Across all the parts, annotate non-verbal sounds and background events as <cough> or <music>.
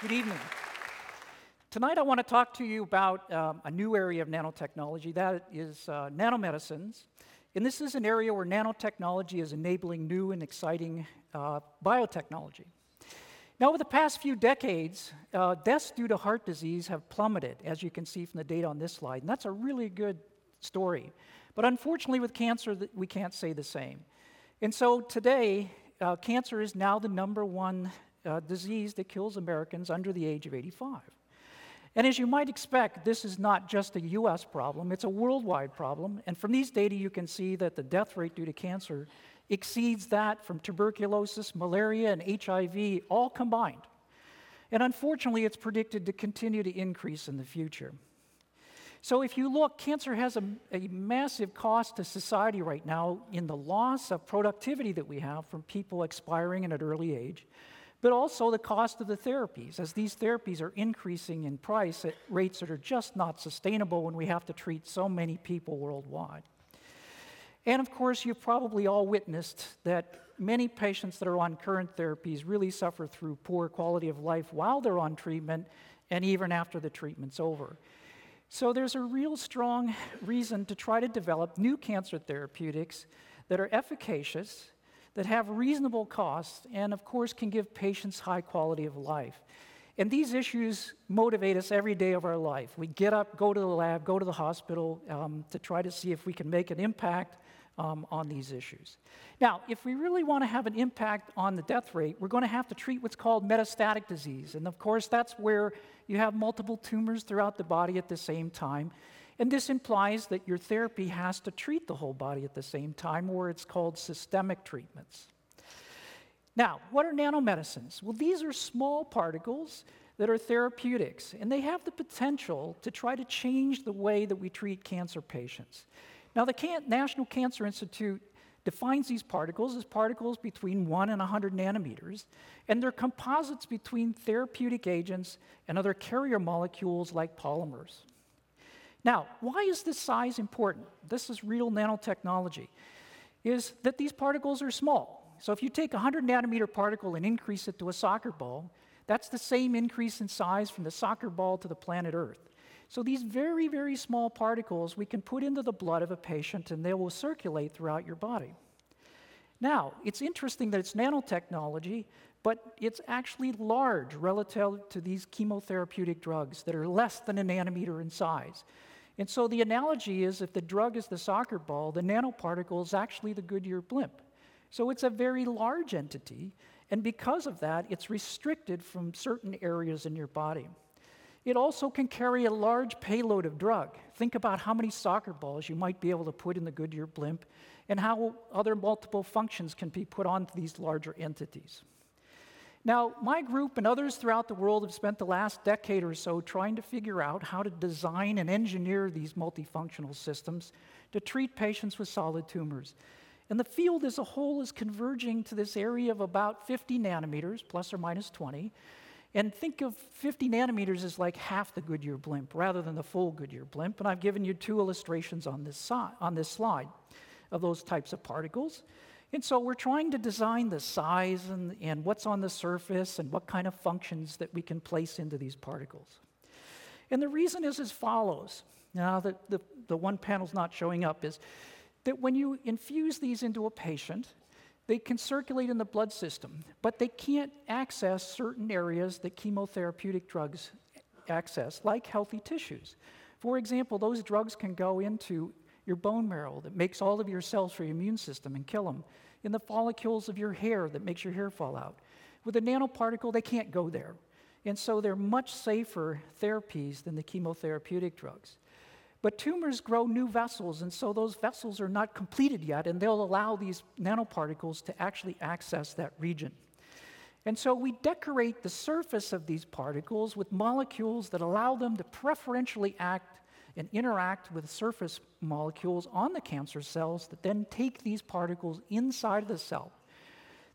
Good evening. Tonight, I want to talk to you about um, a new area of nanotechnology that is uh, nanomedicines. And this is an area where nanotechnology is enabling new and exciting uh, biotechnology. Now, over the past few decades, uh, deaths due to heart disease have plummeted, as you can see from the data on this slide. And that's a really good story. But unfortunately, with cancer, we can't say the same. And so today, uh, cancer is now the number one uh, disease that kills Americans under the age of 85. And as you might expect, this is not just a US problem, it's a worldwide problem. And from these data, you can see that the death rate due to cancer exceeds that from tuberculosis, malaria, and HIV all combined. And unfortunately, it's predicted to continue to increase in the future. So, if you look, cancer has a, a, massive cost to society right now in the loss of productivity that we have from people expiring at an early age, but also the cost of the therapies, as these therapies are increasing in price at rates that are just not sustainable when we have to treat so many people worldwide. And of course, you've probably all witnessed that many patients that are on current therapies really suffer through poor quality of life while they're on treatment and even after the treatment's over. So there's a real strong reason to try to develop new cancer therapeutics that are efficacious, that have reasonable costs, and of course can give patients high quality of life. And these issues motivate us every day of our life. We get up, go to the lab, go to the hospital um, to try to see if we can make an impact um, on these issues. Now, if we really want to have an impact on the death rate, we're going to have to treat what's called metastatic disease. And of course, that's where you have multiple tumors throughout the body at the same time. And this implies that your therapy has to treat the whole body at the same time, or it's called systemic treatments. Now, what are nanomedicines? Well, these are small particles that are therapeutics, and they have the potential to try to change the way that we treat cancer patients. Now, the Can- National Cancer Institute defines these particles as particles between 1 and 100 nanometers, and they're composites between therapeutic agents and other carrier molecules like polymers. Now, why is this size important? This is real nanotechnology. Is that these particles are small. So if you take a 100 nanometer particle and increase it to a soccer ball, that's the same increase in size from the soccer ball to the planet Earth. So these very, very small particles we can put into the blood of a patient and they will circulate throughout your body. Now, it's interesting that it's nanotechnology, but it's actually large relative to these chemotherapeutic drugs that are less than a nanometer in size. And so the analogy is if the drug is the soccer ball, the nanoparticle is actually the Goodyear blimp. So it's a very large entity, and because of that, it's restricted from certain areas in your body. It also can carry a large payload of drug. Think about how many soccer balls you might be able to put in the Goodyear blimp and how other multiple functions can be put onto these larger entities. Now, my group and others throughout the world have spent the last decade or so trying to figure out how to design and engineer these multifunctional systems to treat patients with solid tumors. And the field as a whole is converging to this area of about 50 nanometers, plus or minus 20, and think of 50 nanometers as like half the Goodyear blimp rather than the full Goodyear blimp. And I've given you two illustrations on this, si- on this slide of those types of particles. And so we're trying to design the size and, and what's on the surface and what kind of functions that we can place into these particles. And the reason is as follows. Now, the, the, the one panel's not showing up is that when you infuse these into a patient, they can circulate in the blood system, but they can't access certain areas that chemotherapeutic drugs access, like healthy tissues. For example, those drugs can go into your bone marrow that makes all of your cells for your immune system and kill them, in the follicles of your hair that makes your hair fall out. With a nanoparticle, they can't go there. And so they're much safer therapies than the chemotherapeutic drugs. But tumors grow new vessels, and so those vessels are not completed yet, and they'll allow these nanoparticles to actually access that region. And so we decorate the surface of these particles with molecules that allow them to preferentially act and interact with surface molecules on the cancer cells that then take these particles inside of the cell.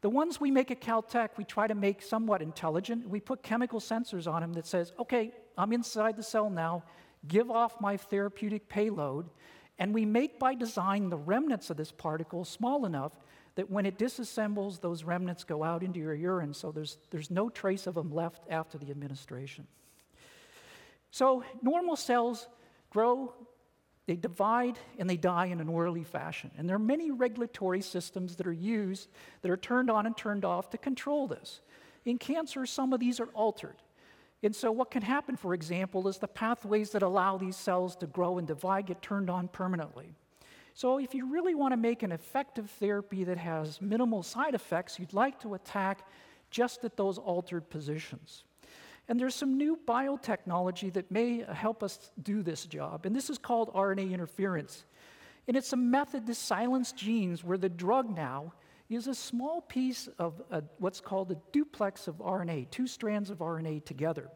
The ones we make at Caltech, we try to make somewhat intelligent. We put chemical sensors on them that says, okay, I'm inside the cell now give off my therapeutic payload, And we make by design the remnants of this particle small enough that when it disassembles, those remnants go out into your urine, so there's, there's no trace of them left after the administration. So, normal cells grow, they divide, and they die in an orderly fashion. And there are many regulatory systems that are used, that are turned on and turned off to control this. In cancer, some of these are altered. And so, what can happen, for example, is the pathways that allow these cells to grow and divide get turned on permanently. So, if you really want to make an effective therapy that has minimal side effects, you'd like to attack just at those altered positions. And there's some new biotechnology that may help us do this job, and this is called RNA interference. And it's a method to silence genes where the drug now is a small piece of a, what's called a duplex of RNA, two strands of RNA together.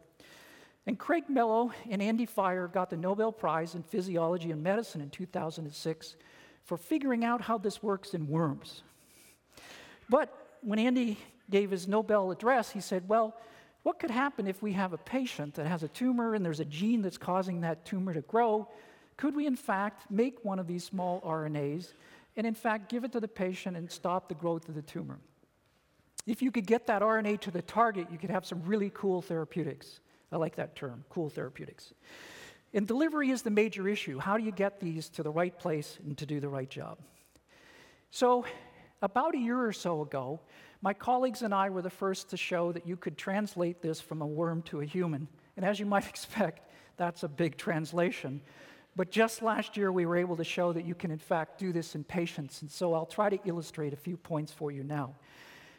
And Craig Mello and Andy Fire got the Nobel Prize in Physiology and Medicine in 2006 for figuring out how this works in worms. But when Andy gave his Nobel address, he said, Well, what could happen if we have a patient that has a tumor and there's a gene that's causing that tumor to grow? Could we, in fact, make one of these small RNAs and in fact give it to the patient and stop the growth of the tumor. If you could get that RNA to the target, you could have some really cool therapeutics. I like that term, cool therapeutics. And delivery is the major issue. How do you get these to the right place and to do the right job? So, about a year or so ago, my colleagues and I were the first to show that you could translate this from a worm to a human. And as you might <laughs> expect, that's a big translation. But just last year, we were able to show that you can, in fact, do this in patients. And so I'll try to illustrate a few points for you now.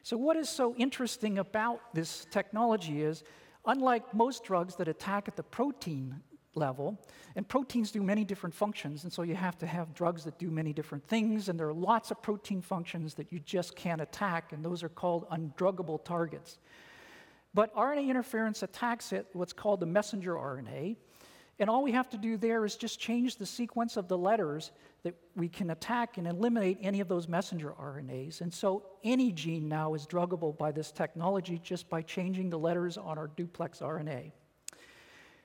So, what is so interesting about this technology is, unlike most drugs that attack at the protein level, and proteins do many different functions, and so you have to have drugs that do many different things, and there are lots of protein functions that you just can't attack, and those are called undruggable targets. But RNA interference attacks it, what's called the messenger RNA, and all we have to do there is just change the sequence of the letters that we can attack and eliminate any of those messenger RNAs. And so any gene now is druggable by this technology just by changing the letters on our duplex RNA.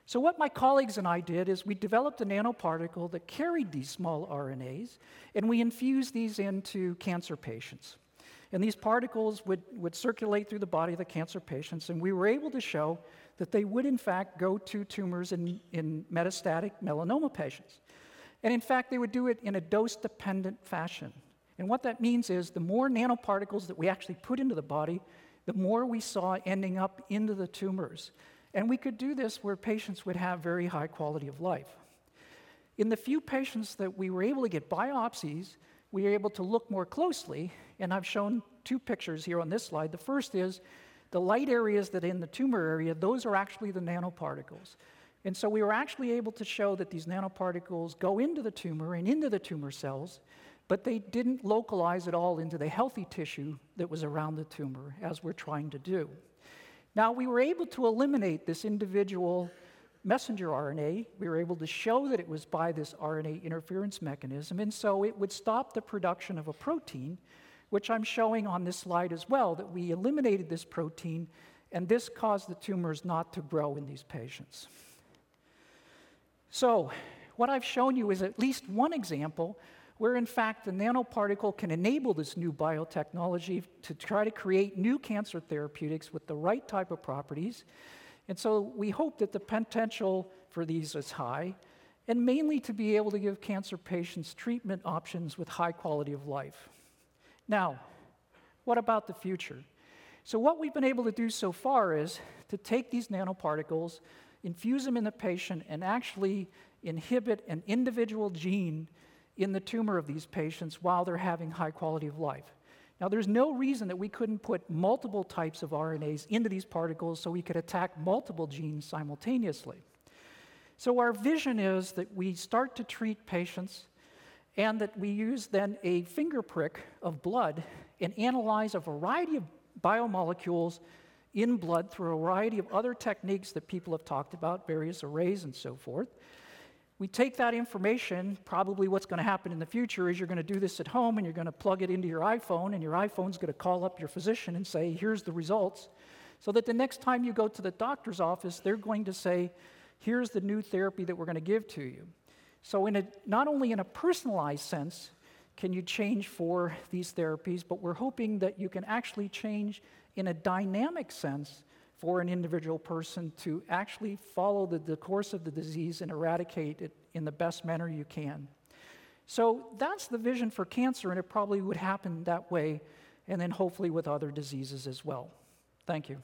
So, what my colleagues and I did is we developed a nanoparticle that carried these small RNAs, and we infused these into cancer patients. And these particles would, would circulate through the body of the cancer patients, and we were able to show that they would, in fact, go to tumors in, in metastatic melanoma patients. And in fact, they would do it in a dose dependent fashion. And what that means is the more nanoparticles that we actually put into the body, the more we saw ending up into the tumors. And we could do this where patients would have very high quality of life. In the few patients that we were able to get biopsies, we were able to look more closely, and I've shown two pictures here on this slide. The first is the light areas that in the tumor area, those are actually the nanoparticles. And so we were actually able to show that these nanoparticles go into the tumor and into the tumor cells, but they didn't localize at all into the healthy tissue that was around the tumor, as we're trying to do. Now, we were able to eliminate this individual messenger RNA. We were able to show that it was by this RNA interference mechanism, and so it would stop the production of a protein which I'm showing on this slide as well, that we eliminated this protein, and this caused the tumors not to grow in these patients. So, what I've shown you is at least one example where, in fact, the nanoparticle can enable this new biotechnology to try to create new cancer therapeutics with the right type of properties. And so, we hope that the potential for these is high, and mainly to be able to give cancer patients treatment options with high quality of life. Now, what about the future? So, what we've been able to do so far is to take these nanoparticles, infuse them in the patient, and actually inhibit an individual gene in the tumor of these patients while they're having high quality of life. Now, there's no reason that we couldn't put multiple types of RNAs into these particles so we could attack multiple genes simultaneously. So, our vision is that we start to treat patients and that we use then a finger prick of blood and analyze a variety of biomolecules in blood through a variety of other techniques that people have talked about, various arrays and so forth. We take that information, probably what's going to happen in the future is you're going to do this at home and you're going to plug it into your iPhone, and your iPhone's going to call up your physician and say, Here's the results. So that the next time you go to the doctor's office, they're going to say, Here's the new therapy that we're going to give to you. So, in a, not only in a personalized sense can you change for these therapies, but we're hoping that you can actually change in a dynamic sense for an individual person to actually follow the, the course of the disease and eradicate it in the best manner you can. So that's the vision for cancer, and it probably would happen that way, and then hopefully with other diseases as well. Thank you.